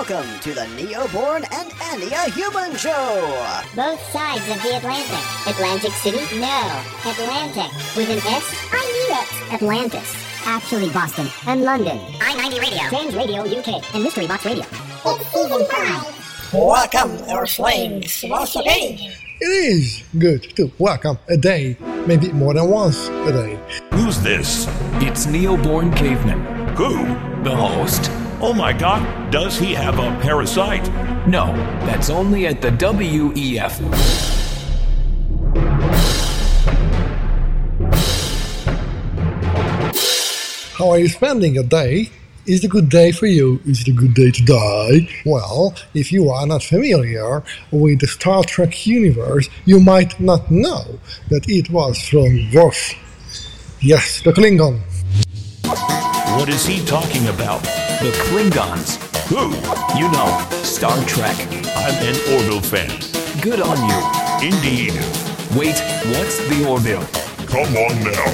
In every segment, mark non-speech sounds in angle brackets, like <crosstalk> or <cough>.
Welcome to the Neoborn and Andia Human Show. Both sides of the Atlantic. Atlantic City? No. Atlantic. With an S? I need it. Atlantis. Actually Boston. And London. I-90 Radio. Trans Radio UK. And Mystery Box Radio. It's season five. Welcome, Earthlings, once again. It is good to welcome a day, maybe more than once a day. Who's this? It's Neoborn Caveman. Who? The host? Oh my god, does he have a parasite? No, that's only at the WEF. How are you spending a day? Is it a good day for you? Is it a good day to die? Well, if you are not familiar with the Star Trek universe, you might not know that it was from Worf. Yes, the Klingon. What is he talking about? The Klingons. Who? You know, Star Trek. I'm an Orville fan. Good on you. Indeed. Wait, what's the Orville? Come on now.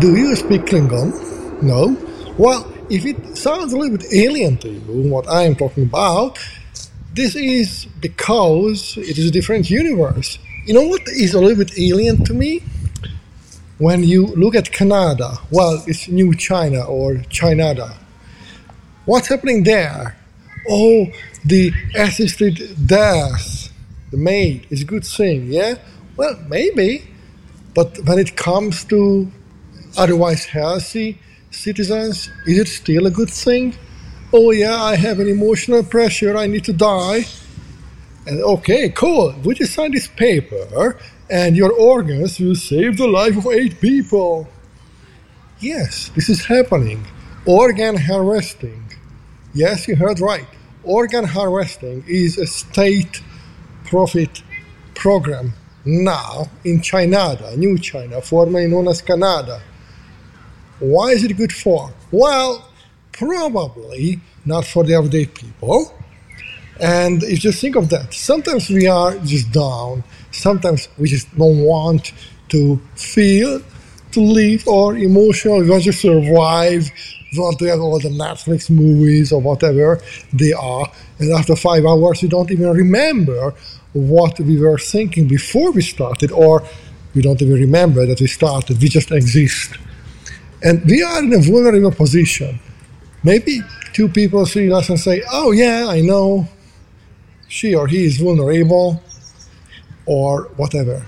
Do you speak Klingon? No? Well, if it sounds a little bit alien to you, what I am talking about, this is because it is a different universe. You know what is a little bit alien to me? When you look at Canada, well, it's New China or Chinada. What's happening there? Oh, the assisted death, the maid, is a good thing, yeah? Well, maybe. But when it comes to otherwise healthy citizens, is it still a good thing? Oh, yeah, I have an emotional pressure, I need to die. And okay, cool, would you sign this paper and your organs will save the life of eight people? Yes, this is happening. Organ harvesting. Yes, you heard right. Organ harvesting is a state profit program now in China, New China, formerly known as Canada. Why is it good for? Well, probably not for the everyday people. And if you think of that, sometimes we are just down, sometimes we just don't want to feel, to live, or emotional, we want to survive, we want to have all the Netflix movies or whatever they are. And after five hours, we don't even remember what we were thinking before we started, or we don't even remember that we started, we just exist. And we are in a vulnerable position. Maybe two people see us and say, Oh, yeah, I know. She or he is vulnerable, or whatever.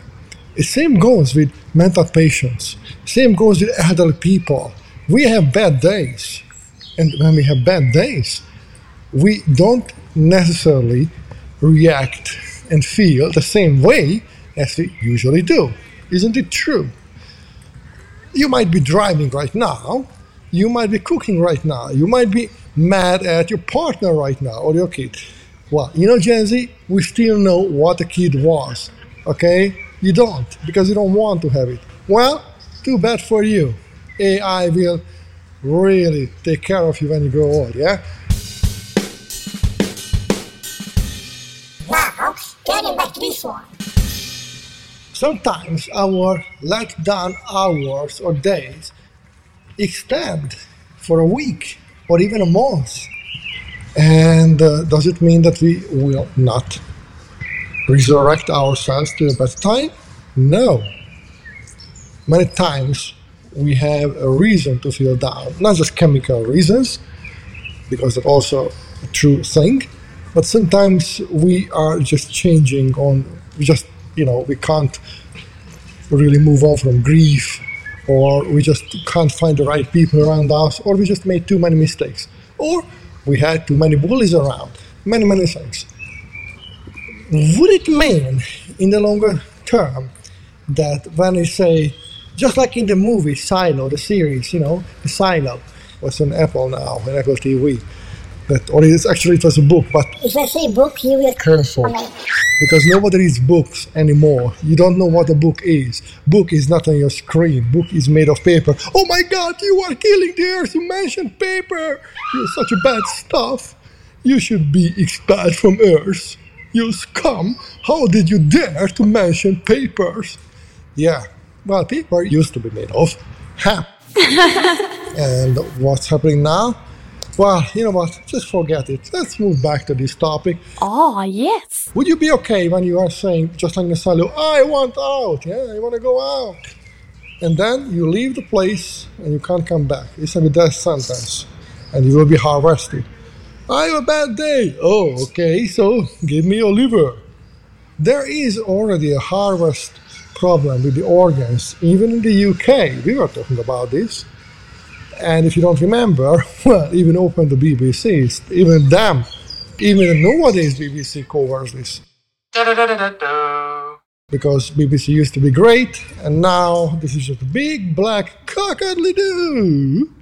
The same goes with mental patients. Same goes with elderly people. We have bad days. And when we have bad days, we don't necessarily react and feel the same way as we usually do. Isn't it true? You might be driving right now, you might be cooking right now, you might be mad at your partner right now or your kid. Well, you know, Gen Z, we still know what a kid was, okay? You don't because you don't want to have it. Well, too bad for you. AI will really take care of you when you grow old, yeah? Now, getting back to this one. Sometimes our let down hours or days extend for a week or even a month. And uh, does it mean that we will not resurrect ourselves to a better time? No. Many times we have a reason to feel down, not just chemical reasons, because that's also a true thing, but sometimes we are just changing on, we just, you know, we can't really move on from grief, or we just can't find the right people around us, or we just made too many mistakes, or we had too many bullies around, many, many things. Would it mean in the longer term that when we say, just like in the movie Silo, the series, you know, the Silo was on Apple now, on Apple TV, that, or it's actually it was a book, but If I say book, you will careful because nobody reads books anymore. You don't know what a book is. Book is not on your screen. Book is made of paper. Oh my God, you are killing the earth. You mentioned paper. You're such a bad stuff. You should be expelled from Earth. You scum. How did you dare to mention papers? Yeah, well, paper used to be made of hemp. <laughs> and what's happening now? Well, you know what? Just forget it. Let's move back to this topic. Ah, yes. Would you be okay when you are saying, just like in Silo, I want out, yeah, I want to go out? And then you leave the place and you can't come back. It's a death sentence. And you will be harvested. I have a bad day. Oh, okay, so give me your liver. There is already a harvest problem with the organs, even in the UK. We were talking about this. And if you don't remember, <laughs> well, even open the BBC, even them, even nowadays BBC covers this. Because BBC used to be great, and now this is just a big black cockadly-doo.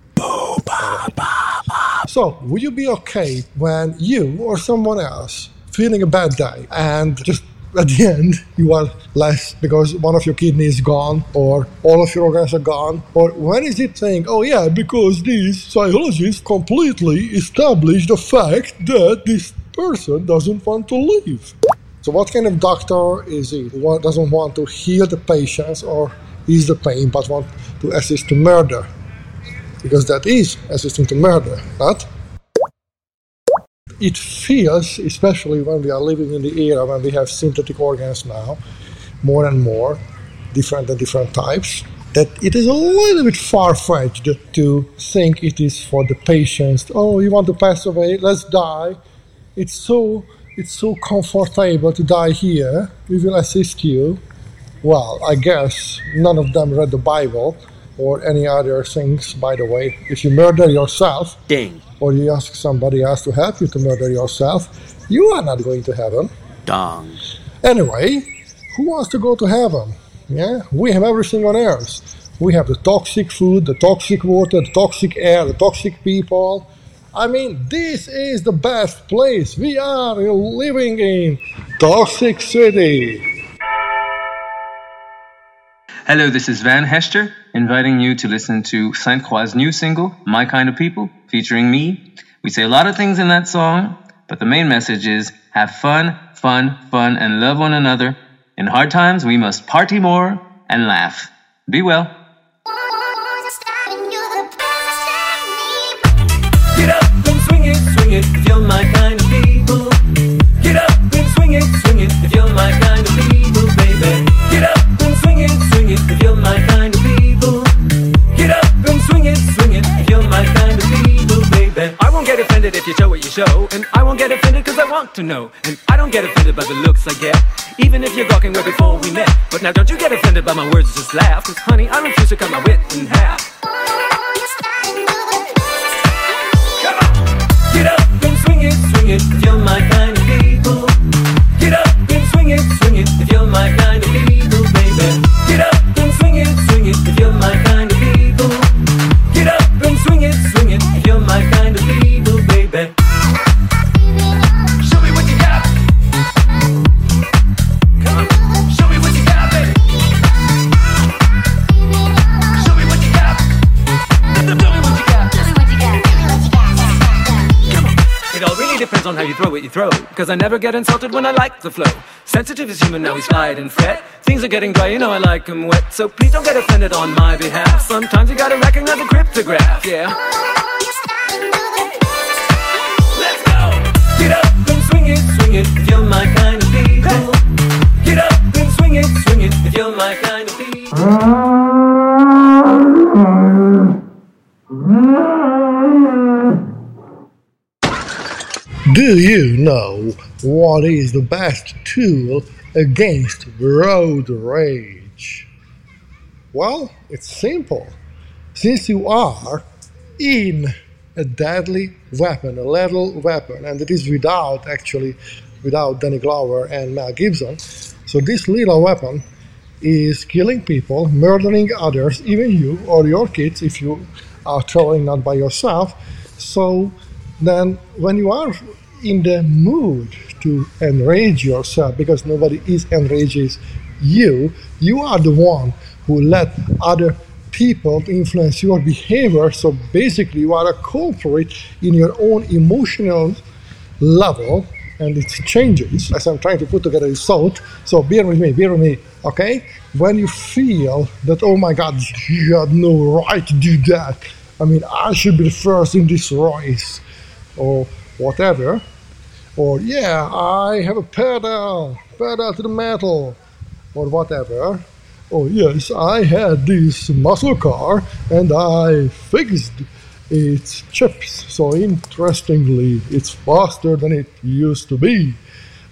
So, would you be okay when you or someone else feeling a bad day and just <laughs> at the end you are less because one of your kidneys is gone or all of your organs are gone. Or when is it saying oh yeah because these psychologists completely established the fact that this person doesn't want to live so what kind of doctor is he? Who doesn't want to heal the patients or ease the pain but want to assist to murder? Because that is assisting to murder not it feels, especially when we are living in the era when we have synthetic organs now, more and more, different and different types, that it is a little bit far fetched to think it is for the patients. Oh, you want to pass away? Let's die. It's so it's so comfortable to die here. We will assist you. Well, I guess none of them read the Bible or any other things. By the way, if you murder yourself, Ding. or you ask somebody else to help you to murder yourself, you are not going to heaven. Dong. Anyway, who wants to go to heaven? Yeah, we have everything on earth. We have the toxic food, the toxic water, the toxic air, the toxic people. I mean, this is the best place. We are living in Toxic City. Hello, this is Van Hechter, inviting you to listen to Sainte-Croix's new single, My Kind of People, featuring me. We say a lot of things in that song, but the main message is have fun, fun, fun, and love one another. In hard times, we must party more and laugh. Be well. Get offended if you show what you show, and I won't get offended because I want to know. And I don't get offended by the looks I get, even if you're gawking way before we met. But now don't you get offended by my words, just laugh, cause honey, I refuse to cut my wit in half. Throw. Cause I never get insulted when I like the flow. Sensitive is human, now we slide and fret. Things are getting dry, you know I like 'em wet. So please don't get offended on my behalf. Sometimes you gotta recognize a cryptograph, yeah. Let's go! Get up and swing it, swing it if you're my kind of people. Get up and swing it, swing it if you're my kind of people. Do you know what is the best tool against road rage? Well, it's simple. Since you are in a deadly weapon, a lethal weapon, and it is without actually without Danny Glover and Mel Gibson. So this little weapon is killing people, murdering others, even you or your kids if you are traveling not by yourself. So then when you are in the mood to enrage yourself because nobody is enrages you. You are the one who let other people influence your behavior. So basically you are a culprit in your own emotional level and it changes. As i'm trying to put together this thought so bear with me bear with me okay? When you feel that oh my god you had no right to do that i mean i should be the first in this race or whatever. Or, yeah, I have a pedal, pedal to the metal, or whatever. Oh, yes, I had this muscle car and I fixed its chips. So, interestingly, it's faster than it used to be.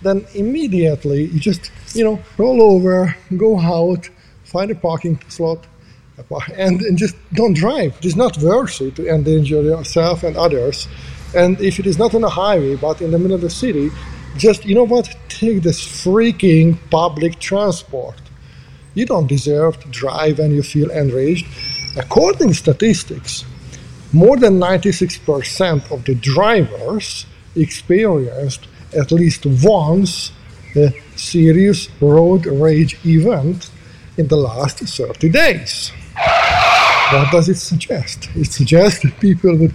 Then, immediately, you just, you know, roll over, go out, find a parking slot, and, and just don't drive. It is not worth it to endanger yourself and others. And if it is not on a highway but in the middle of the city, just, you know what, take this freaking public transport. You don't deserve to drive when you feel enraged. According to statistics, more than 96% of the drivers experienced at least once a serious road rage event in the last 30 days. What does it suggest? It suggests that people would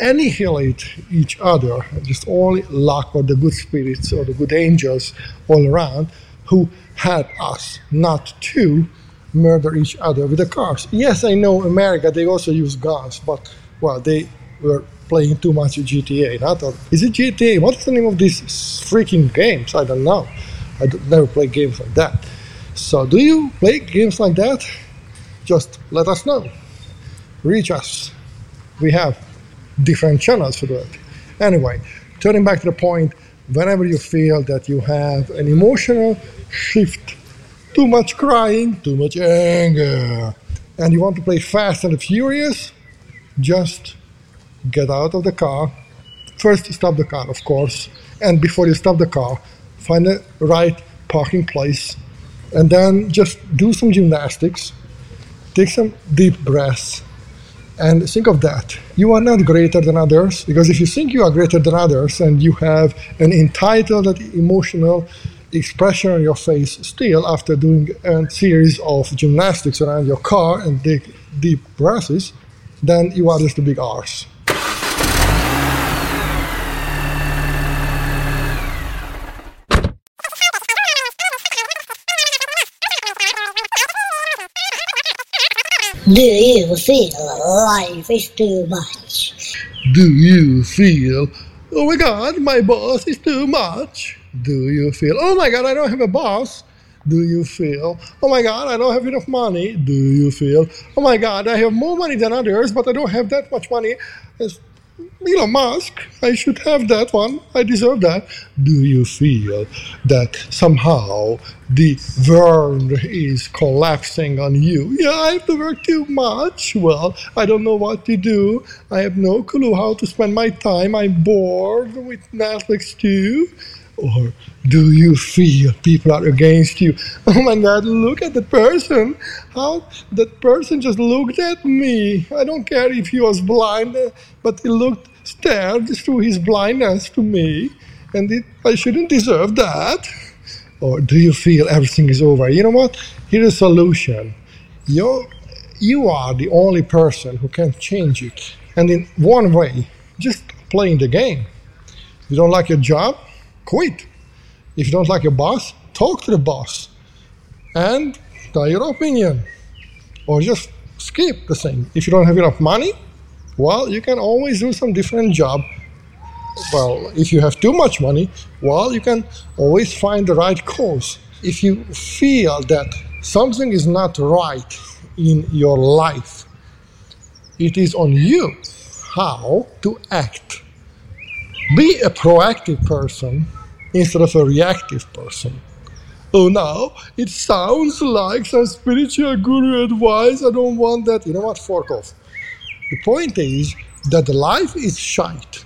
annihilate each other, just all luck or the good spirits or the good angels all around who had us not to murder each other with the cars. Yes, I know America, they also use guns, but, well, they were playing too much GTA. Not or, is it GTA? What's the name of these freaking games? I don't know. I don't, never play games like that. So, do you play games like that? Just let us know. Reach us. We have different channels for that. Anyway, turning back to the point, whenever you feel that you have an emotional shift, too much crying, too much anger, and you want to play fast and furious, just get out of the car. First, stop the car, of course, and before you stop the car, find the right parking place, and then just do some gymnastics, take some deep breaths, and think of that. You are not greater than others, because if you think you are greater than others and you have an entitled emotional expression on your face still after doing a series of gymnastics around your car and deep, deep breaths, then you are just a big arse. Do you feel life is too much? Do you feel, oh my god, my boss is too much? Do you feel, oh my god, I don't have a boss? Do you feel, oh my god, I don't have enough money? Do you feel, oh my god, I have more money than others, but I don't have that much money as Elon Musk? I should have that one. I deserve that. Do you feel that somehow the world is collapsing on you? Yeah, I have to work too much. Well, I don't know what to do. I have no clue how to spend my time. I'm bored with Netflix too. Or do you feel people are against you? <laughs> Oh my God, look at the person. How that person just looked at me. I don't care if he was blind, uh, but he looked, stared through his blindness to me. And it, I shouldn't deserve that. Or do you feel everything is over? You know what? Here's a solution. you you are the only person who can change it. And in one way, just playing the game. You don't like your job? Quit. If you don't like your boss, talk to the boss and tell your opinion. Or just skip the thing. If you don't have enough money, well, you can always do some different job. Well, if you have too much money, well, you can always find the right course. If you feel that something is not right in your life, it is on you how to act. Be a proactive person instead of a reactive person. Oh, now it sounds like some spiritual guru advice. I don't want that. You know what? Fork off. The point is that life is shite.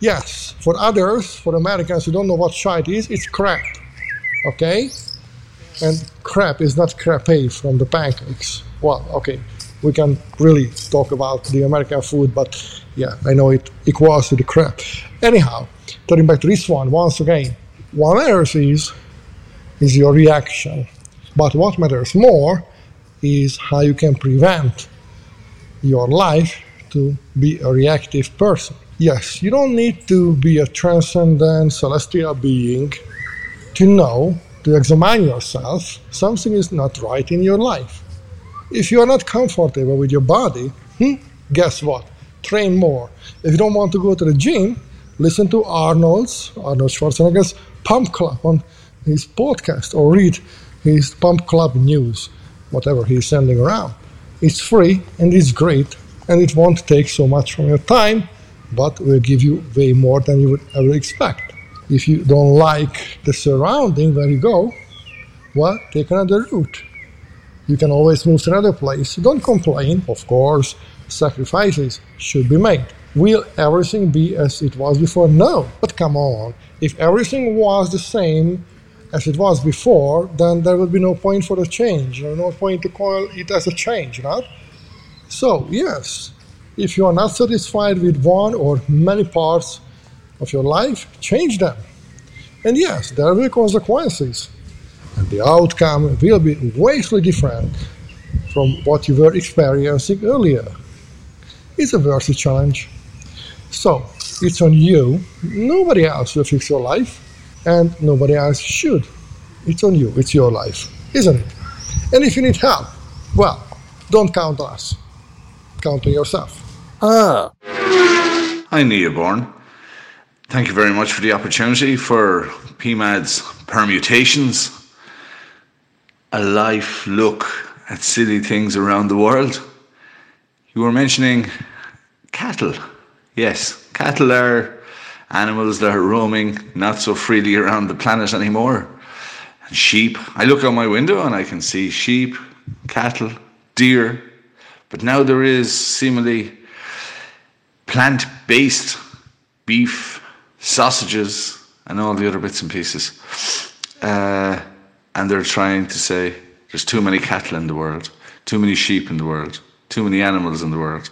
Yes, for others, for Americans who don't know what shite is, it's crap. Okay? And crap is not crape from the pancakes. Well, okay, we can really talk about the American food, but yeah, I know it equals to the crap. Anyhow, turning back to this one, once again, what matters is, is your reaction. But what matters more is how you can prevent your life to be a reactive person. Yes, you don't need to be a transcendent celestial being to know, to examine yourself, something is not right in your life. If you are not comfortable with your body, hmm, guess what? train more. If you don't want to go to the gym, listen to Arnold's, Arnold Schwarzenegger's Pump Club on his podcast or read his Pump Club news, whatever he's sending around. It's free and it's great and it won't take so much from your time, but will give you way more than you would ever expect. If you don't like the surrounding where you go, well, take another route. You can always move to another place. Don't complain. Of course, sacrifices should be made. Will everything be as it was before? No. But come on. If everything was the same as it was before, then there would be no point for the change. No point to call it as a change, right? So, yes, if you are not satisfied with one or many parts of your life, change them. And yes, there will be consequences. And the outcome will be vastly different from what you were experiencing earlier. It's a worthy challenge. So, it's on you. Nobody else will fix your life, and nobody else should. It's on you. It's your life, isn't it? And if you need help, well, don't count on us. Count on yourself. Oh. Hi, Neoborn. Thank you very much for the opportunity for PMAD's permutations. A life look at silly things around the world. You were mentioning cattle. Yes, cattle are animals that are roaming not so freely around the planet anymore. And sheep. I look out my window and I can see sheep, cattle, deer. But now there is seemingly plant based beef, sausages, and all the other bits and pieces. Uh, and they're trying to say there's too many cattle in the world, too many sheep in the world, too many animals in the world.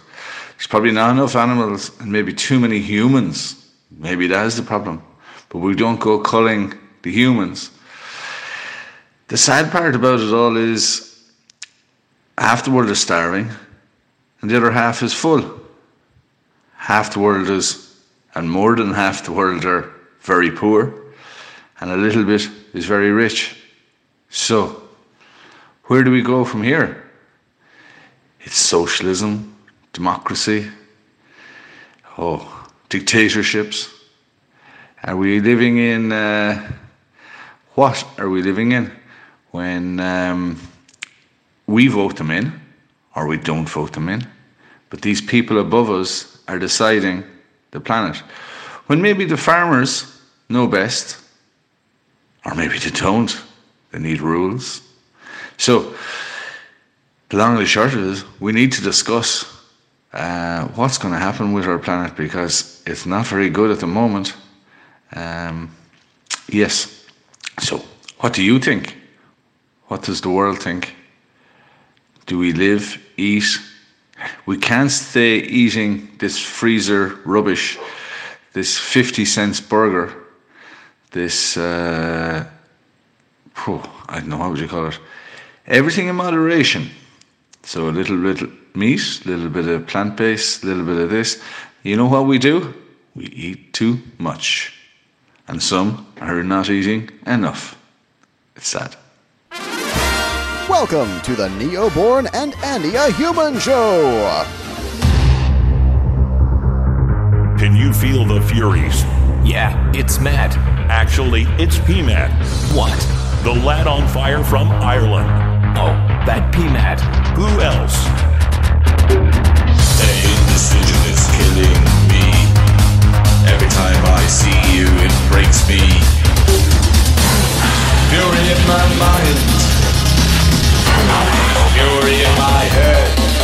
There's probably not enough animals and maybe too many humans. Maybe that is the problem. But we don't go culling the humans. The sad part about it all is half the world is starving and the other half is full. Half the world is, and more than half the world are very poor, and a little bit is very rich. So, where do we go from here? It's socialism, democracy, oh, dictatorships. Are we living in, uh, what are we living in when um, we vote them in or we don't vote them in? But these people above us are deciding the planet. When maybe the farmers know best, or maybe they don't, they need rules. So, the long and the short is, we need to discuss uh, what's going to happen with our planet because it's not very good at the moment. Um, yes. So, what do you think? What does the world think? Do we live, eat? We can't stay eating this freezer rubbish, this 50 cents burger, this, uh, oh, I don't know, what would you call it? Everything in moderation. So a little bit of meat, a little bit of plant based, a little bit of this. You know what we do? We eat too much. And some are not eating enough. It's sad. Welcome to the Neoborn and Andia Human Show. Can you feel the furies? Yeah, it's Matt. Actually, it's pMad, What? The lad on fire from Ireland. Oh, that pMad. Who else? The indecision is killing me. Every time I see you, it breaks me. Fury in my mind. Fury in my head.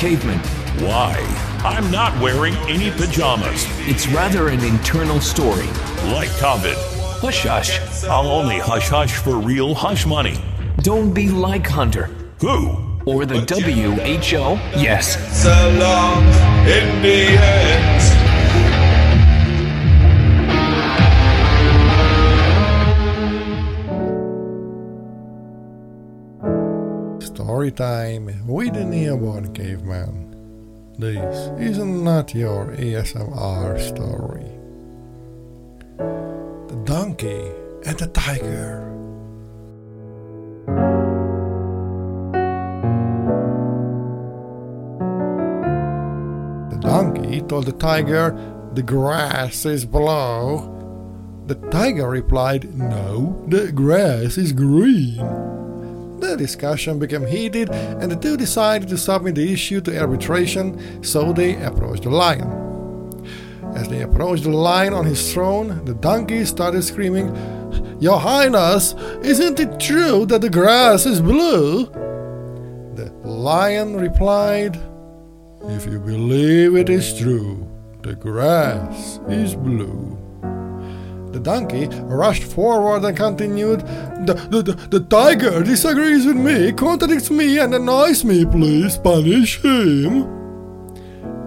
Caveman. Why? I'm not wearing any pajamas. It's rather an internal story. Like COVID. Hush hush. I'll only hush hush for real hush money. Don't be like Hunter. Who? or the WHO? Yes. So long in the end. Story time with the Neoborn caveman. This is not your ASMR story. The donkey and the tiger. The donkey told the tiger, The grass is below. The tiger replied, No, the grass is green. The discussion became heated, and the two decided to submit the issue to arbitration, so they approached the lion. As they approached the lion on his throne, the donkey started screaming, Your Highness, isn't it true that the grass is blue? The lion replied, If you believe it is true, the grass is blue. The donkey rushed forward and continued, the, the, the, the tiger disagrees with me, contradicts me, and annoys me. Please punish him.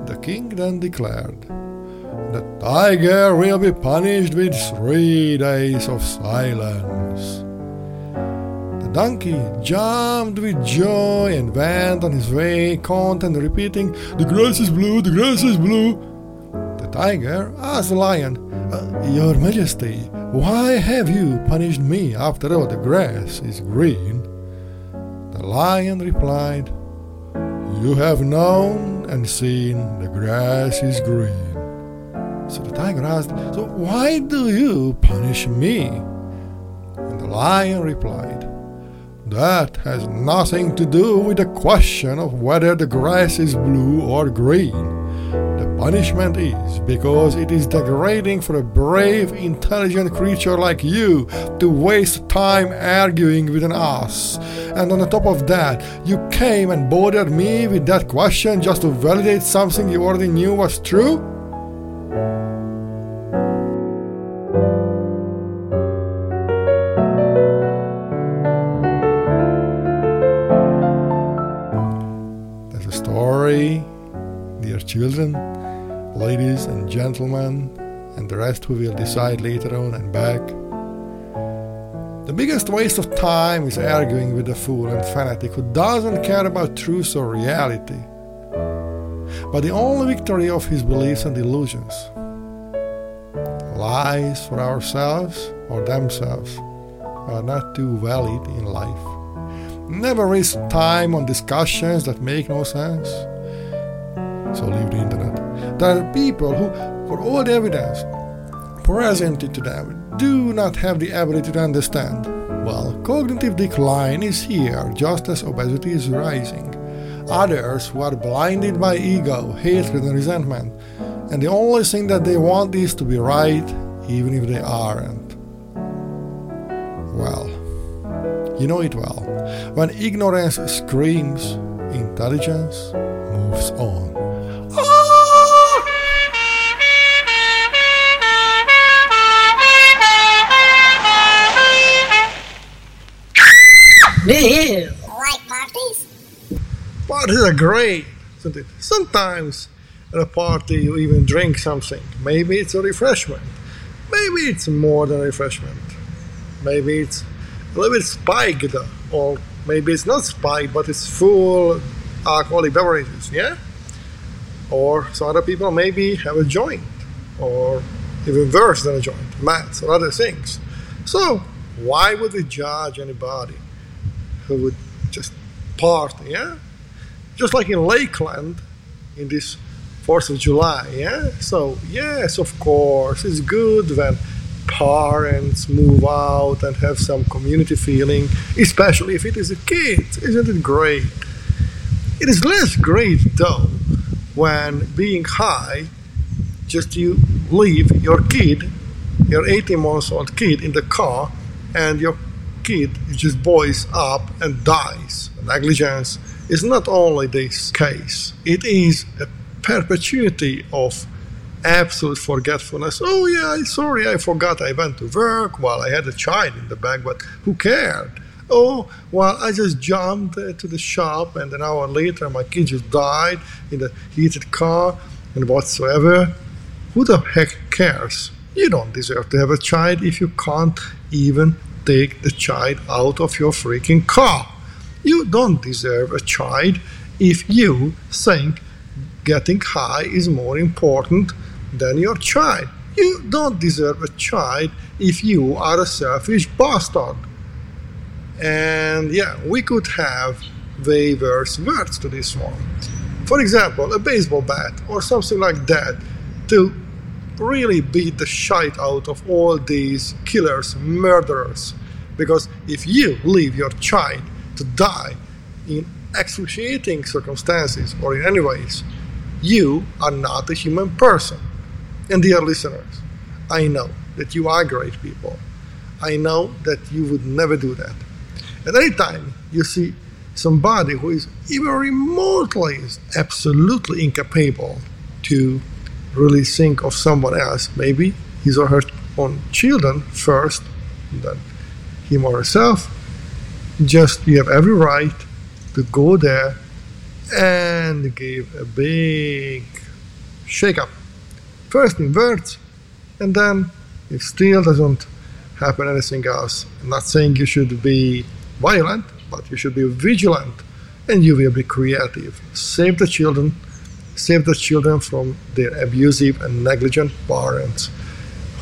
The king then declared, The tiger will be punished with three days of silence. The donkey jumped with joy and went on his way, content repeating, The grass is blue, the grass is blue. Tiger asked the lion, uh, Your Majesty, why have you punished me after all the grass is green? The lion replied, You have known and seen the grass is green. So the tiger asked, So why do you punish me? And the lion replied, That has nothing to do with the question of whether the grass is blue or green. Punishment is because it is degrading for a brave, intelligent creature like you to waste time arguing with an ass. And on the top of that, you came and bothered me with that question just to validate something you already knew was true? That's a story, dear children, ladies and gentlemen, and the rest we will decide later on and back. The biggest waste of time is arguing with a fool and fanatic who doesn't care about truth or reality, but the only victory of his beliefs and illusions. Lies for ourselves or themselves are not too valid in life. Never waste time on discussions that make no sense. So leave the internet. Are people who, for all the evidence presented to them, do not have the ability to understand. Well, cognitive decline is here just as obesity is rising. Others who are blinded by ego, hatred, and resentment, and the only thing that they want is to be right, even if they aren't. Well, you know it well. When ignorance screams, intelligence moves on. Ew. Like parties? Parties are great, isn't it? Sometimes at a party you even drink something. Maybe it's a refreshment. Maybe it's more than a refreshment. Maybe it's a little bit spiked, or maybe it's not spiked, but it's full alcoholic beverages, yeah? Or some other people maybe have a joint, or even worse than a joint, mats or other things. So, why would we judge anybody who would just party, yeah? Just like in Lakeland in this 4th of July, yeah? So, yes, of course, it's good when parents move out and have some community feeling, especially if it is a kid. Isn't it great? It is less great, though, when being high, just you leave your kid, your 18 months old kid, in the car, and your kid just boils up and dies. Negligence is not only this case, it is a perpetuity of absolute forgetfulness. Oh, yeah, sorry, I forgot I went to work while I had a child in the back, but who cared? Oh, well, I just jumped to the shop, and an hour later, my kid just died in the heated car, and whatsoever. Who the heck cares? You don't deserve to have a child if you can't even take the child out of your freaking car. You don't deserve a child if you think getting high is more important than your child. You don't deserve a child if you are a selfish bastard. And yeah, we could have way worse words to this one. For example, a baseball bat or something like that to really beat the shit out of all these killers, murderers. Because if you leave your child to die in excruciating circumstances or in any ways, you are not a human person. And dear listeners, I know that you are great people. I know that you would never do that. At any time you see somebody who is even remotely absolutely incapable to really think of someone else, maybe his or her own children first, then him or herself, just you have every right to go there and give a big shake up. First in words, and then if still doesn't happen anything else. I'm not saying you should be violent, but you should be vigilant and you will be creative. Save the children, save the children from their abusive and negligent parents.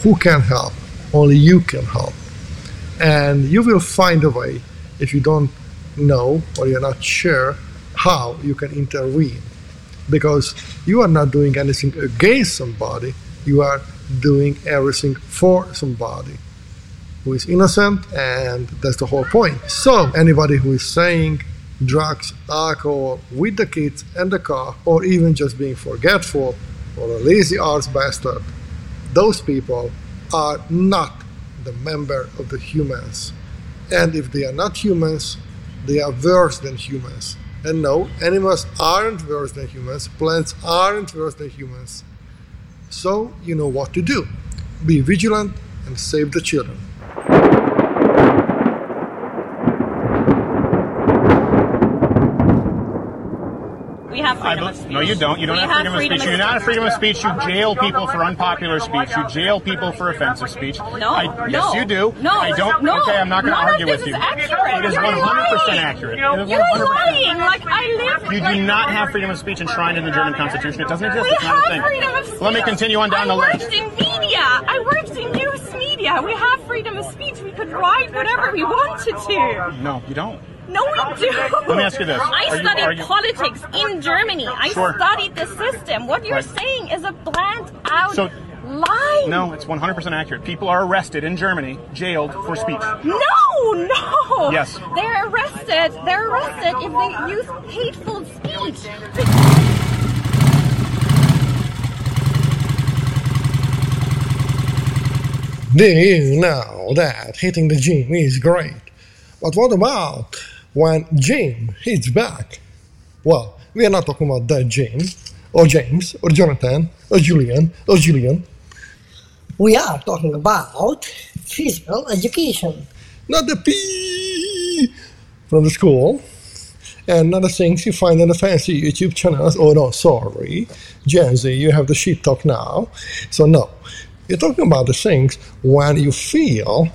Who can help? Only you can help. And you will find a way if you don't know or you're not sure how you can intervene. Because you are not doing anything against somebody, you are doing everything for somebody who is innocent, and that's the whole point. So, anybody who is saying drugs, alcohol with the kids and the car, or even just being forgetful or a lazy arse bastard, those people are not the member of the humans. And if they are not humans, they are worse than humans. And no, animals aren't worse than humans, plants aren't worse than humans. So you know what to do. Be vigilant and save the children. Have speech. No, you don't. You don't We have freedom of speech. You're not a freedom of speech. You jail people for unpopular speech. You jail people for offensive speech. No, I, no. Yes, you do. No, I don't. no. Okay, I'm not going to argue with you. accurate. It is 100% accurate. You're lying. Like I live. You do not have freedom of speech enshrined in the German Constitution. It doesn't exist. We It's not a have thing. freedom of speech. Let me continue on down I the worked in media. I worked in news media. We have freedom of speech. We could write whatever we wanted to. No, you don't. No, we do. Let me ask you this. <laughs> I Are studied are you- politics in Germany. I Sure. studied the system. What you're Right. saying is a bland out So- lie. No, it's 100% accurate. People are arrested in Germany, jailed for speech. No, no. Yes. They're arrested. They're arrested if they use hateful speech. Do you know that hitting the gym is great? But what about when Jim hits back? Well, we are not talking about that Jim, or James, or Jonathan, or Julian, or Julian. We are talking about physical education. Not the P from the school, and not the things you find on the fancy YouTube channels. Oh no, sorry, Gen Z, you have the shit talk now. So no, you're talking about the things when you feel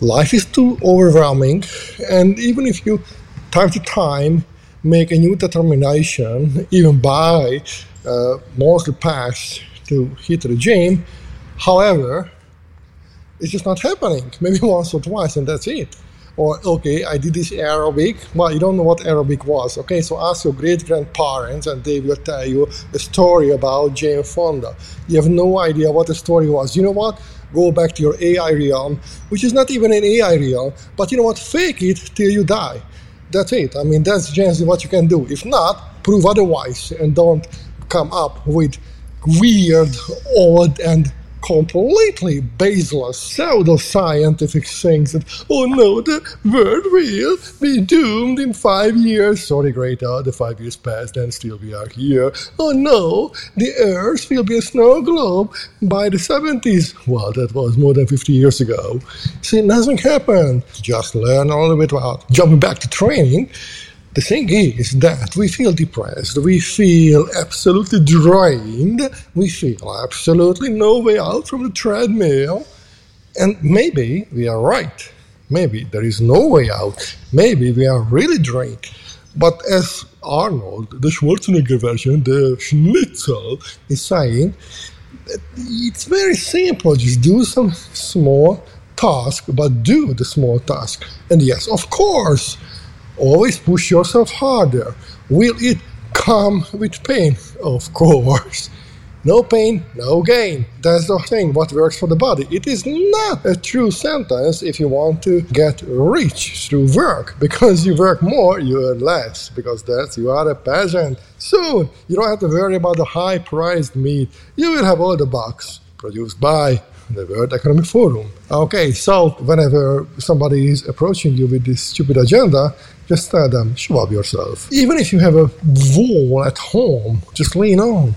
life is too overwhelming, and even if you time to time make a new determination, even by uh, monthly pass to hit the gym, however, it's just not happening. <laughs> Maybe once or twice, and that's it. Or okay, I did this aerobic. Well, you don't know what aerobic was. Okay, so ask your great grandparents, and they will tell you a story about Jane Fonda. You have no idea what the story was. You know what? Go back to your AI realm, which is not even an AI realm, but you know what? Fake it till you die. That's it. I mean, that's generally what you can do. If not, prove otherwise, and don't come up with weird, odd, and completely baseless. Pseudo-scientific things that oh no the world will be doomed in five years. Sorry Greta uh, the five years passed and still we are here. Oh no the earth will be a snow globe by the 70s well that was more than 50 years ago. See nothing happened. Just learn a little bit about jumping back to training the thing is that we feel depressed, we feel absolutely drained, we feel absolutely no way out from the treadmill, and maybe we are right. Maybe there is no way out. Maybe we are really drained. But as Arnold, the Schwarzenegger version, the Schnitzel, is saying, it's very simple. Just do some small task, but do the small task. And yes, of course, always push yourself harder. Will it come with pain? Of course. No pain, no gain. That's the thing, what works for the body. It is not a true sentence if you want to get rich through work. Because you work more, you earn less. Because that's, you are a peasant. Soon, you don't have to worry about the high priced meat. You will have all the bucks produced by the World Economic Forum. Okay, so whenever somebody is approaching you with this stupid agenda, just tell them, up yourself. Even if you have a wall at home, just lean on.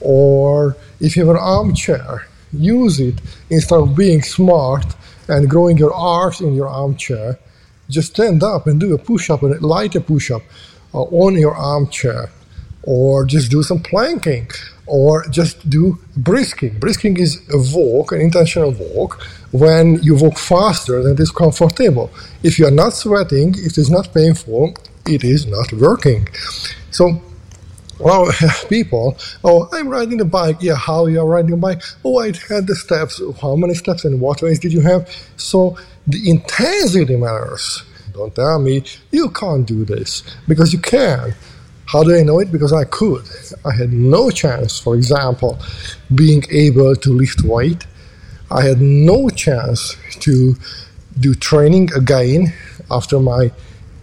Or if you have an armchair, use it instead of being smart and growing your arms in your armchair. Just stand up and do a push up, a light push up uh, on your armchair. Or just do some planking or just do brisking. Brisking is a walk, an intentional walk, when you walk faster than is comfortable. If you are not sweating, it is not painful, it is not working. So, well, <laughs> people, oh, I'm riding the bike. Yeah, how you are riding a bike? Oh, I had the steps. How many steps and what ways did you have? So the intensity matters. Don't tell me you can't do this because you can. How do I know it? Because I could. I had no chance, for example, being able to lift weight. I had no chance to do training again after my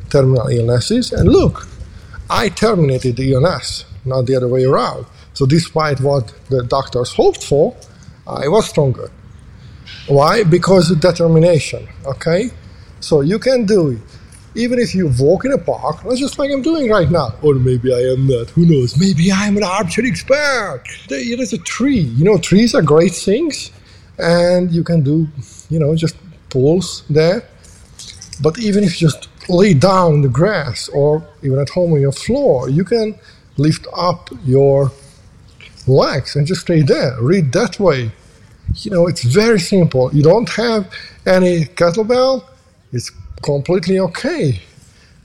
terminal illnesses. And look, I terminated the illness, not the other way around. So, despite what the doctors hoped for, I was stronger. Why? Because of determination, okay? So, you can do it even if you walk in a park, that's just like I'm doing right now. Or maybe I am not. Who knows? Maybe I'm an archery expert. There is a tree. You know, trees are great things. And you can do, you know, just pulls there. But even if you just lay down in the grass or even at home on your floor, you can lift up your legs and just stay there. Read that way. You know, it's very simple. You don't have any kettlebell. It's completely okay.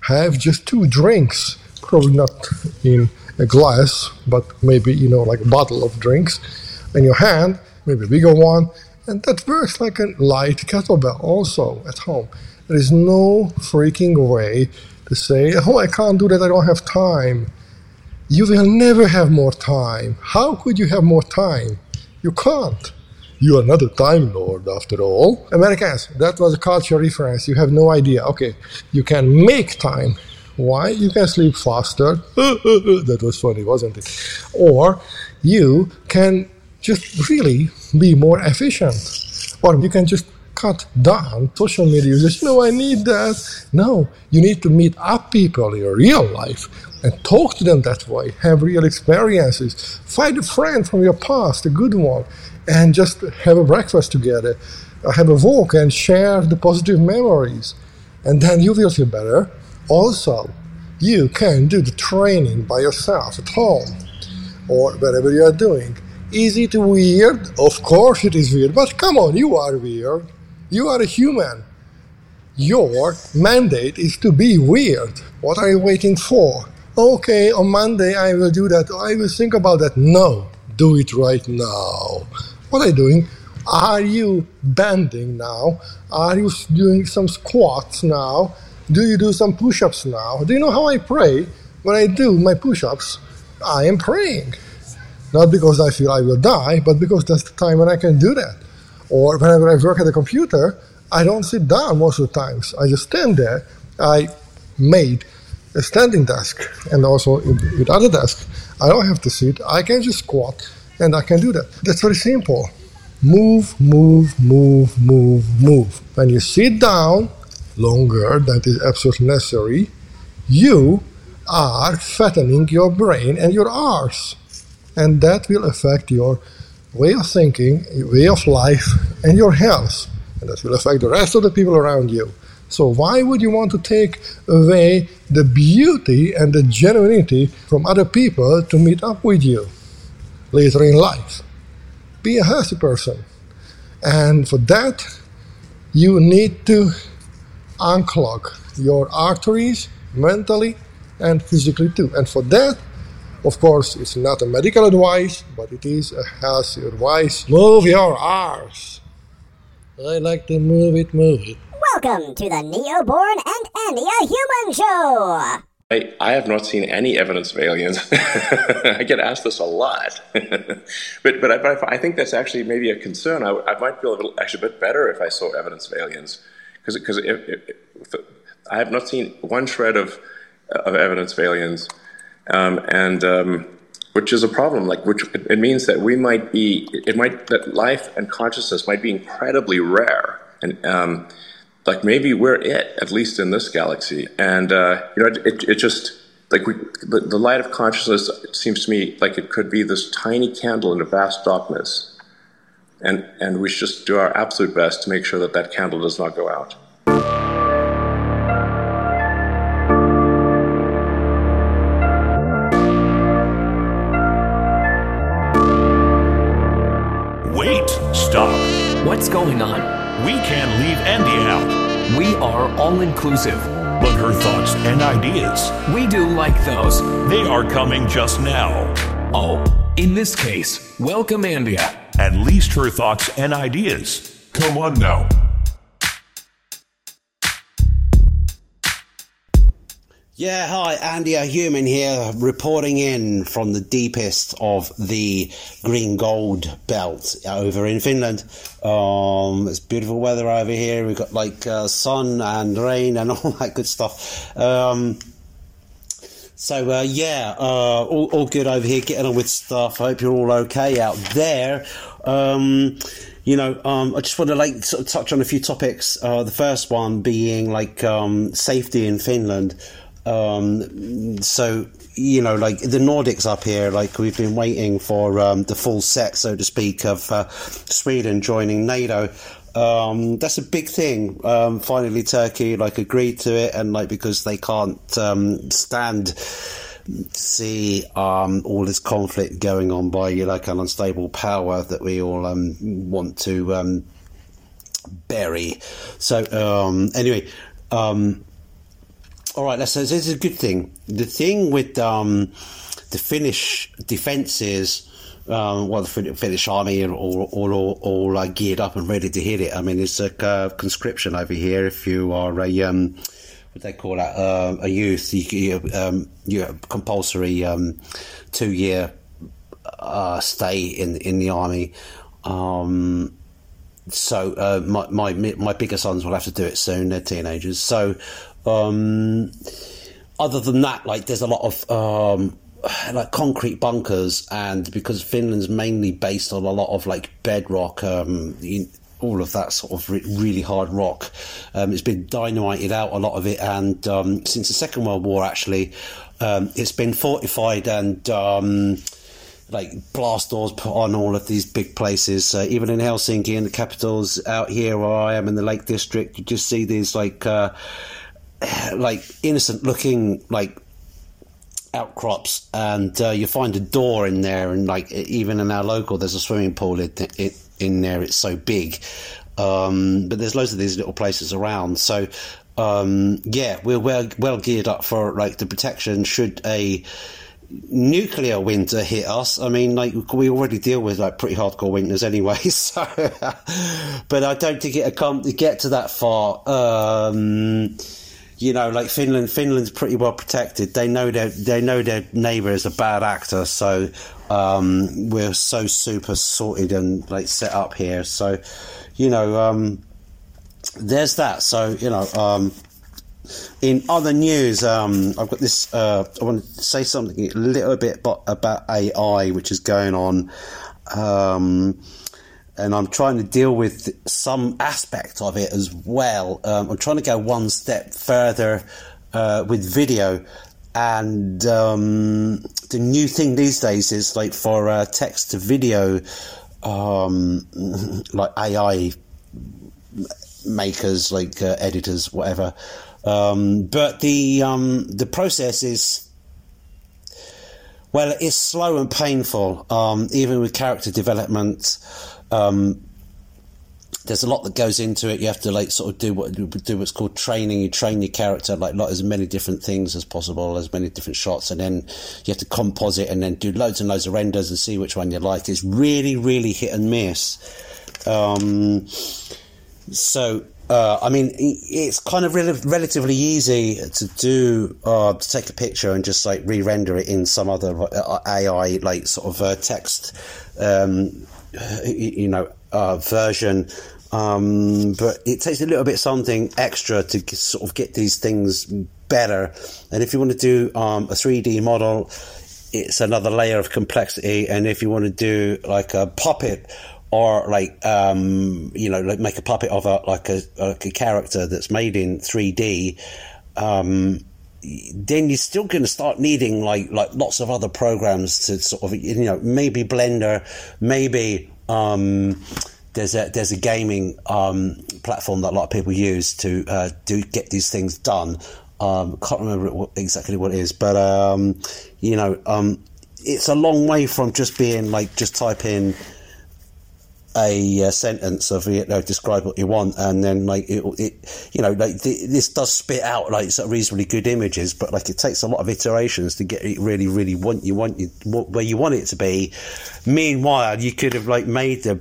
Have just two drinks, probably not in a glass, but maybe, you know, like a bottle of drinks in your hand, maybe a bigger one, and that works like a light kettlebell also at home. There is no freaking way to say, oh, I can't do that, I don't have time. You will never have more time. How could you have more time? You can't. You are not a Time Lord after all. Americans, that was a cultural reference. You have no idea. Okay, you can make time. Why? You can sleep faster. <laughs> that was funny, wasn't it? Or you can just really be more efficient. Or you can just cut down social media users. No, I need that. No, you need to meet up people in real life and talk to them that way. Have real experiences. Find a friend from your past, a good one, and just have a breakfast together, uh, have a walk and share the positive memories. And then you will feel better. Also, you can do the training by yourself at home or wherever you are doing. Is it weird? Of course it is weird, but come on, you are weird. You are a human. Your mandate is to be weird. What are you waiting for? Okay, on Monday I will do that. I will think about that. No, do it right now. What are you doing? Are you bending now? Are you doing some squats now? Do you do some push ups now? Do you know how I pray? When I do my push ups, I am praying. Not because I feel I will die, but because that's the time when I can do that. Or whenever I work at the computer, I don't sit down most of the times. I just stand there. I made a standing desk and also with other desks. I don't have to sit. I can just squat and I can do that. That's very simple. move, move, move, move, move. When you sit down longer than is absolutely necessary, you are fattening your brain and your arse. And that will affect your way of thinking, your way of life, and your health. And that will affect the rest of the people around you. So, why would you want to take away the beauty and the genuinity from other people to meet up with you later in life? Be a healthy person. And for that, you need to unclog your arteries mentally and physically too. And for that, of course, it's not a medical advice, but it is a healthy advice. Move your arse. I like to move it, move it. Welcome to the Neoborn and Andia Human Show. I, I have not seen any evidence of aliens. <laughs> I get asked this a lot, <laughs> but but I, I think that's actually maybe a concern. I, I might feel a little, actually a bit better if I saw evidence of aliens, because because I have not seen one shred of of evidence of aliens, um, and um, which is a problem. Like which it means that we might be it might that life and consciousness might be incredibly rare and. Um, like maybe we're it, at least in this galaxy. And uh, you know, it, it, just like we, the, the light of consciousness seems to me like it could be this tiny candle in a vast darkness, and and we should just do our absolute best to make sure that that candle does not go out. Wait, stop. What's going on? We can't leave Andy out. We are all inclusive. But her thoughts and ideas, We do like those. they are coming just now. Oh, in this case, welcome Andia. At least her thoughts and ideas. Come on now. Yeah, hi, Andy, a human here, reporting in from the deepest of the green gold belt over in Finland. Um, it's beautiful weather over here. We've got like uh, sun and rain and <laughs> all that good stuff. Um, so uh, yeah, uh, all, all good over here, getting on with stuff. I hope you're all okay out there. Um, you know, um, I just want to like sort of touch on a few topics. Uh, the first one being like um, safety in Finland. Um, so you know, like the Nordics up here, like we've been waiting for um, the full set, so to speak, of uh, Sweden joining NATO. Um, that's a big thing. Um, finally, Turkey like agreed to it, and like because they can't um, stand to see um, all this conflict going on by like an unstable power that we all um, want to um, bury. So um, anyway, all right. So this is a good thing. The thing with um, the Finnish defences. Um, well, the Finnish army are all, all, all, all uh, geared up and ready to hit it. I mean, it's a uh, conscription over here. If you are a um, what they call that uh, a youth, you, um, you compulsory um, two year uh, stay in in the army. Um, so uh, my, my my bigger sons will have to do it soon. They're teenagers. So um, other than that, like there's a lot of um, <sighs> like concrete bunkers, and because Finland's mainly based on a lot of like bedrock, um, you, all of that sort of re- really hard rock, um, it's been dynamited out a lot of it, and um, since the Second World War, actually, um, it's been fortified and. Um, like blast doors put on all of these big places. Uh, even in Helsinki, in the capitals, out here where I am in the Lake District, you just see these like uh, <sighs> like innocent looking like outcrops, and uh, you find a door in there, and like even in our local, there's a swimming pool in, in, in there. It's so big, um, but there's loads of these little places around. So. Um, yeah, we're well well geared up for like the protection should a nuclear winter hit us. I mean, like we already deal with like pretty hardcore winters anyway. <laughs> So, but I don't think it'll come to get to that far. Um, you know, like Finland, Finland's pretty well protected. They know their they know their neighbour is a bad actor, so um, we're so super sorted and like set up here. So, you know, um, there's that. So, you know, um, in other news, um, I've got this. Uh, I want to say something a little bit about, about AI, which is going on. And I'm trying to deal with some aspect of it as well. Um, I'm trying to go one step further uh, with video. And um, the new thing these days is like for uh, text to video, um, <laughs> like AI makers, like uh, editors, whatever. Um, but the um, the process is well, it's slow and painful. Um, even with character development, um, there's a lot that goes into it. You have to like sort of do what do what's called training. You train your character like like as many different things as possible, as many different shots, and then you have to composite and then do loads and loads of renders and see which one you like. It's really really hit and miss. Um, so uh, I mean, it's kind of rel- relatively easy to do uh, to take a picture and just like re-render it in some other uh, AI like sort of uh, text, um, you know, uh, version. Um, but it takes a little bit something extra to sort of get these things better. And if you want to do um, a 3D model, it's another layer of complexity. And if you want to do like a puppet or like um, you know like make a puppet of a like a like a character that's made in 3D um, then you're still going to start needing like like lots of other programs to sort of you know maybe Blender maybe um, there's a there's a gaming um, platform that a lot of people use to uh, do get these things done. Um, can't remember what, exactly what it is but um, you know um, it's a long way from just being like just type in a uh, sentence of you know describe what you want and then like it, it you know like this does spit out like sort of reasonably good images but like it takes a lot of iterations to get it really really want you want you where you want it to be. Meanwhile you could have like made the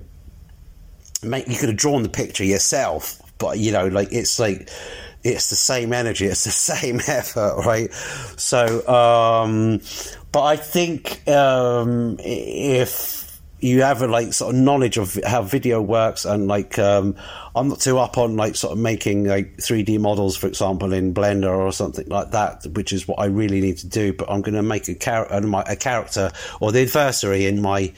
make you could have drawn the picture yourself but you know like it's like it's the same energy it's the <laughs> same effort right? So um but i think um if you have a like sort of knowledge of how video works and like um, I'm not too up on like sort of making like 3D models, for example, in Blender or something like that, which is what I really need to do. But I'm going to make a, char- a character or the adversary in my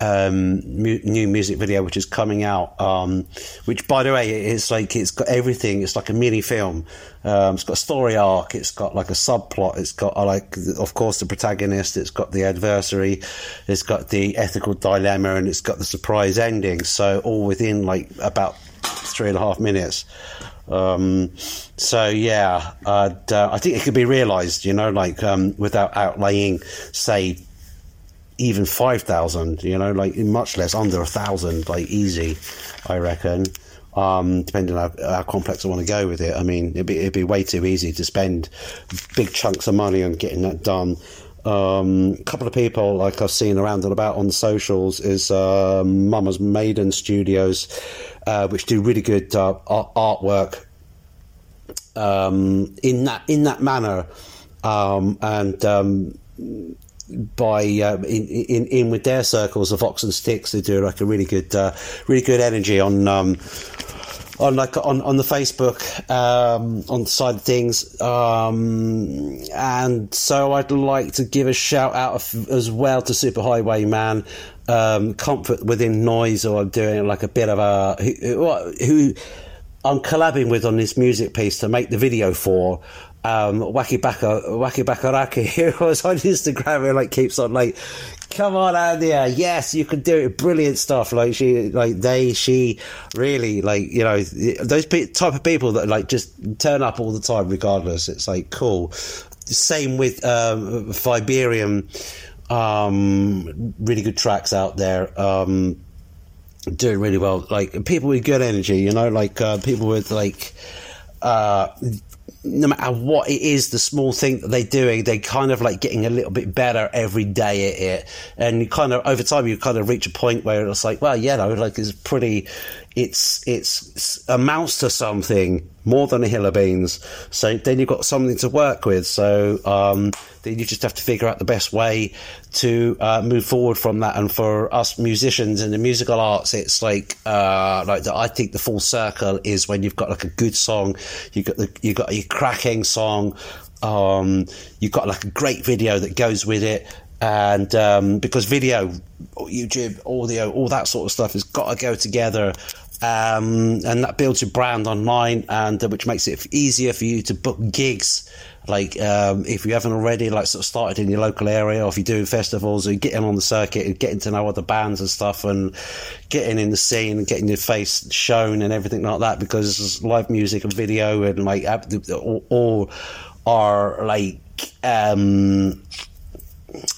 um, mu- new music video which is coming out. Um, which, by the way, it's like it's got everything. It's like a mini film. Um, it's got a story arc. It's got like a subplot. It's got uh, like, of course, the protagonist. It's got the adversary. It's got the ethical dilemma, and it's got the surprise ending. So all within like about three and a half minutes. Um, so yeah, uh, I think it could be realised, you know, like um, without outlaying, say, even 5,000, you know, like much less, under a thousand, like easy, I reckon. Um, depending on how, how, complex I want to go with it. I mean, it'd be, it'd be way too easy to spend big chunks of money on getting that done. Um, a couple of people like I've seen around and about on the socials is uh, Mama's Maiden Studios, uh, which do really good uh, artwork um, in that in that manner, um, and um, by uh, in, in in with their circles of Vox and Sticks, they do like a really good, uh, really good energy on um, on like on on the Facebook um, on the side of things, um, and so I'd like to give a shout out of, as well to Superhighway Man, um, Comfort Within Noise, or I'm doing like a bit of a who, who I'm collabing with on this music piece to make the video for um, Wacky Baka Wacky Bakaraki who <laughs> was on Instagram and like keeps on like come on there yes you can do it. Brilliant stuff. Like she like they she really like you know those type of people that like just turn up all the time regardless. It's like cool. Same with um Viberium um really good tracks out there. Um doing really well. Like people with good energy you know like uh, people with like uh no matter what it is, the small thing that they're doing, they're kind of like getting a little bit better every day at it. And you kind of, over time, you kind of reach a point where it's like, well, yeah, no, like it's pretty, it's, it's amounts to something more than a hill of beans. So then you've got something to work with. So, um, then you just have to figure out the best way to uh, move forward from that. And for us musicians in the musical arts, it's like uh, like the, I think the full circle is when you've got like a good song, you got the you got a cracking song, um, you've got like a great video that goes with it. And um, because video, YouTube, audio, all that sort of stuff has got to go together. Um, and that builds your brand online, and uh, which makes it easier for you to book gigs. Like um, if you haven't already, like sort of started in your local area, or if you're doing festivals, or getting on the circuit and getting to know other bands and stuff, and getting in the scene and getting your face shown and everything like that. Because live music and video and like all, all are like um,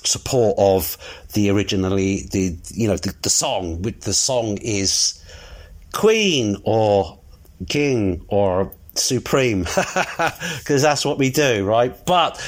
support of the originally the you know the, the song. With the song is Queen or King or Supreme <laughs> because that's what we do, right? But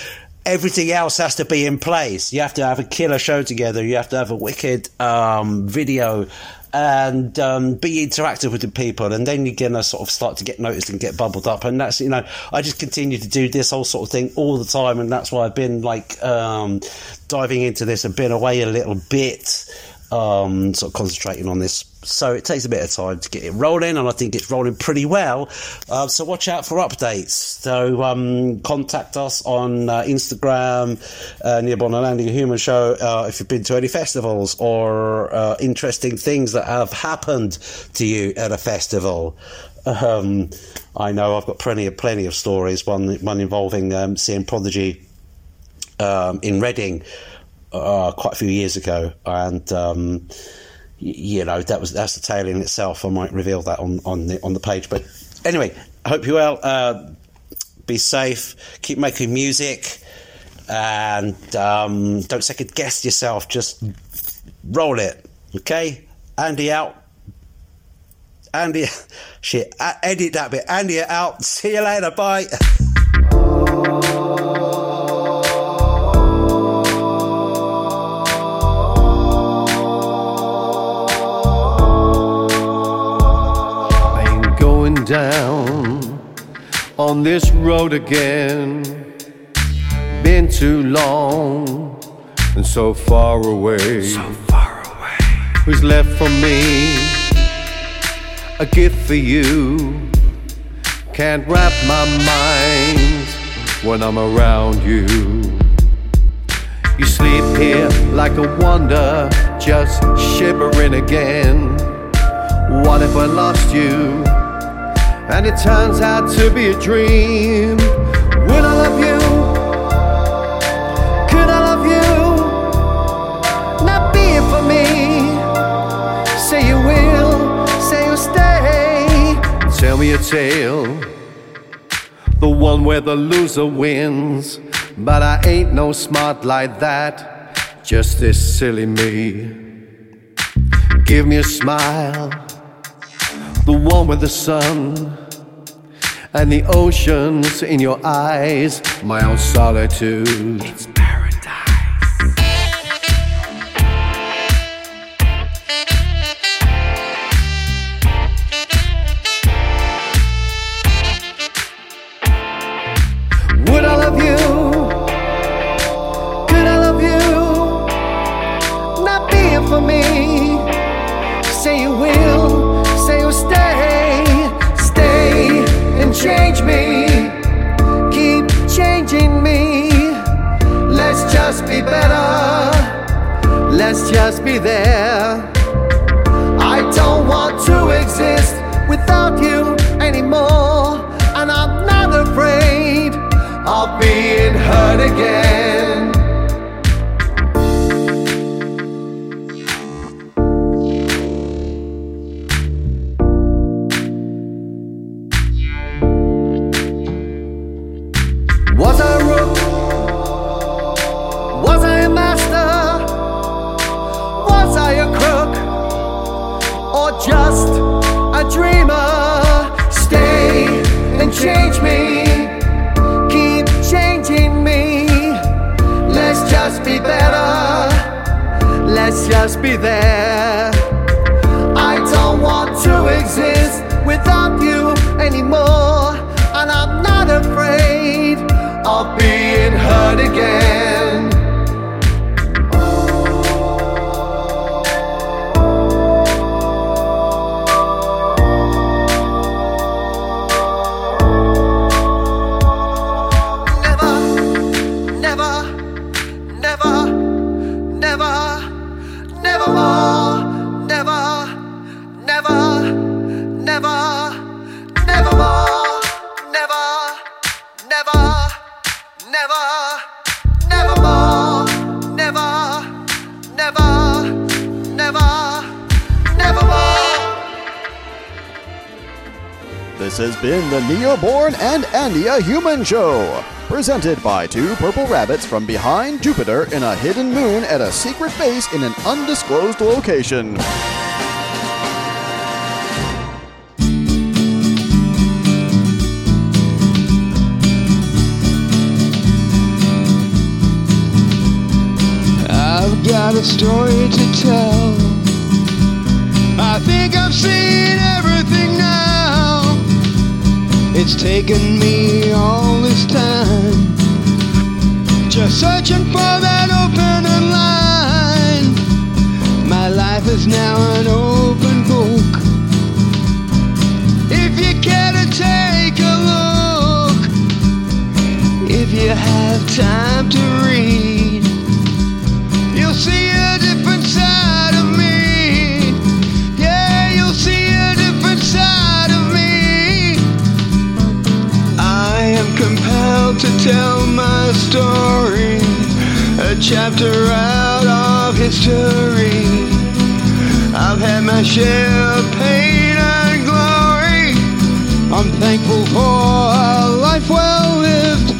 everything else has to be in place. You have to have a killer show together. You have to have a wicked um, video and um, be interactive with the people, and then you're gonna sort of start to get noticed and get bubbled up. And that's you know, I just continue to do this whole sort of thing all the time, and that's why I've been like um, diving into this and been away a little bit, um, sort of concentrating on this. So it takes a bit of time to get it rolling, and I think it's rolling pretty well. Uh, so watch out for updates. So um, contact us on uh, Instagram, uh, Neoborn and Andia Human Show, uh, if you've been to any festivals or uh, interesting things that have happened to you at a festival. Um, I know I've got plenty of plenty of stories. One one involving um, seeing Prodigy um, in Reading uh, quite a few years ago, and um, you know that was that's the tale in itself. I might reveal that on on the on the page, but anyway, I hope you well. Uh, be safe. Keep making music, and um, don't second guess yourself. Just roll it, okay? Andy out. Andy, <laughs> shit. Edit that bit. Andy out. <laughs> See you later. Bye. <laughs> down on this road again. Been too long and so far away. So far away. Who's left for me? A gift for you. Can't wrap my mind when I'm around you. You sleep here like a wonder, just shivering again. What if I lost you? And it turns out to be a dream. Will I love you? Could I love you? Not be it for me. Say you will, say you'll stay. Tell me a tale. The one where the loser wins. But I ain't no smart like that. Just this silly me. Give me a smile the one with the sun and the oceans in your eyes, my own solitude. Let's just be there. I don't want to exist without you anymore. And I'm not afraid of being hurt again. Be there. This has been the Neoborn and Andia Human Show, presented by two purple rabbits from behind Jupiter in a hidden moon at a secret base in an undisclosed location. I've got a story to tell. I think I've seen everything. It's taken me all this time. Just searching for that opening line. My life is now an open book. If you care to take a look, if you have time to read, tell my story, a chapter out of history. I've had my share of pain and glory. I'm thankful for a life well lived.